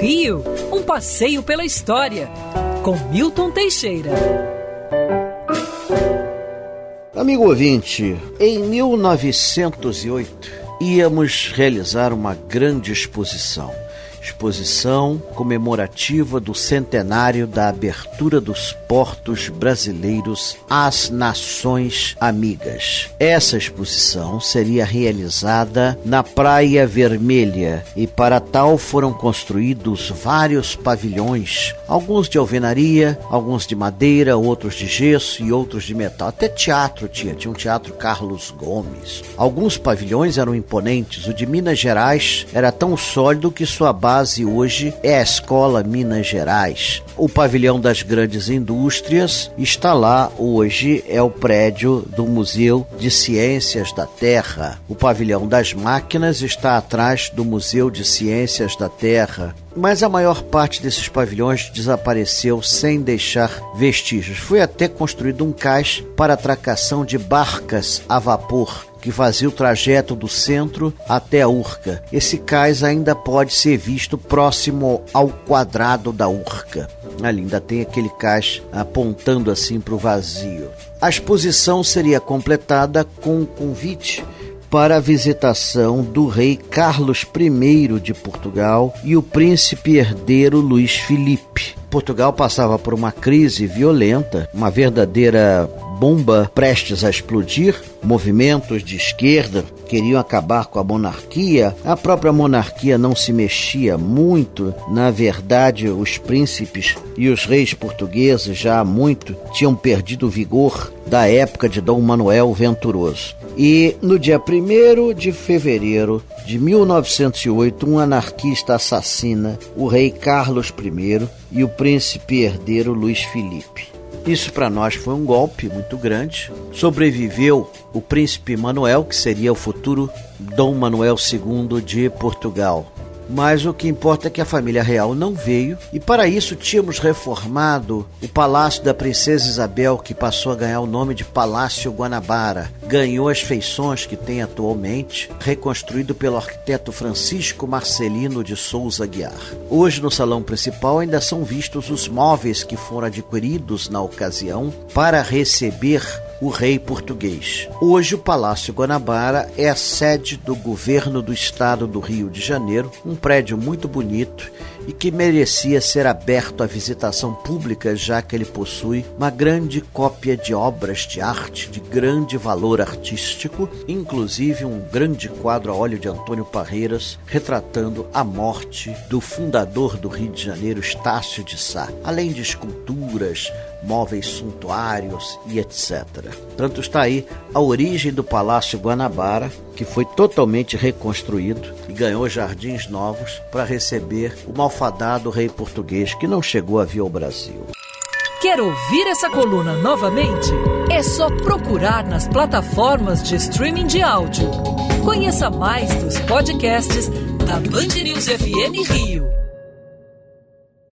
Rio, um passeio pela história, com Milton Teixeira. Amigo ouvinte, em 1908 íamos realizar uma grande exposição exposição comemorativa do centenário da abertura dos portos brasileiros às nações amigas. Essa exposição seria realizada na Praia Vermelha e para tal foram construídos vários pavilhões, alguns de alvenaria, alguns de madeira, outros de gesso e outros de metal. Até teatro tinha, tinha um teatro Carlos Gomes. Alguns pavilhões eram imponentes, o de Minas Gerais era tão sólido que sua base base hoje é a Escola Minas Gerais. O pavilhão das grandes indústrias está lá hoje, é o prédio do Museu de Ciências da Terra. O pavilhão das máquinas está atrás do Museu de Ciências da Terra. Mas a maior parte desses pavilhões desapareceu sem deixar vestígios. Foi até construído um cais para atracação de barcas a vapor que fazia o trajeto do centro até a Urca. Esse cais ainda pode ser visto próximo ao quadrado da Urca. Ali ainda tem aquele cais apontando assim para o vazio. A exposição seria completada com um convite para a visitação do rei Carlos I de Portugal e o príncipe herdeiro Luís Filipe. Portugal passava por uma crise violenta, uma verdadeira bomba prestes a explodir, movimentos de esquerda queriam acabar com a monarquia, a própria monarquia não se mexia muito. Na verdade, os príncipes e os reis portugueses já há muito tinham perdido o vigor da época de Dom Manuel Venturoso. E no dia 1 de fevereiro de 1908, um anarquista assassina o rei Carlos I e o príncipe herdeiro Luiz Felipe. Isso para nós foi um golpe muito grande. Sobreviveu o príncipe Manuel, que seria o futuro Dom Manuel II de Portugal mas o que importa é que a família real não veio e para isso tínhamos reformado o Palácio da Princesa Isabel, que passou a ganhar o nome de Palácio Guanabara. Ganhou as feições que tem atualmente, reconstruído pelo arquiteto Francisco Marcelino de Souza Guiar. Hoje no salão principal ainda são vistos os móveis que foram adquiridos na ocasião para receber o rei português. Hoje, o Palácio Guanabara é a sede do governo do estado do Rio de Janeiro, um prédio muito bonito e que merecia ser aberto à visitação pública, já que ele possui uma grande cópia de obras de arte de grande valor artístico, inclusive um grande quadro a óleo de Antônio Parreiras retratando a morte do fundador do Rio de Janeiro, Estácio de Sá, além de esculturas, móveis suntuários e etc. Tanto está aí a origem do Palácio Guanabara, que foi totalmente reconstruído e ganhou jardins novos para receber o malfadado rei português que não chegou a vir ao Brasil. Quer ouvir essa coluna novamente? É só procurar nas plataformas de streaming de áudio. Conheça mais dos podcasts da Band News FM Rio.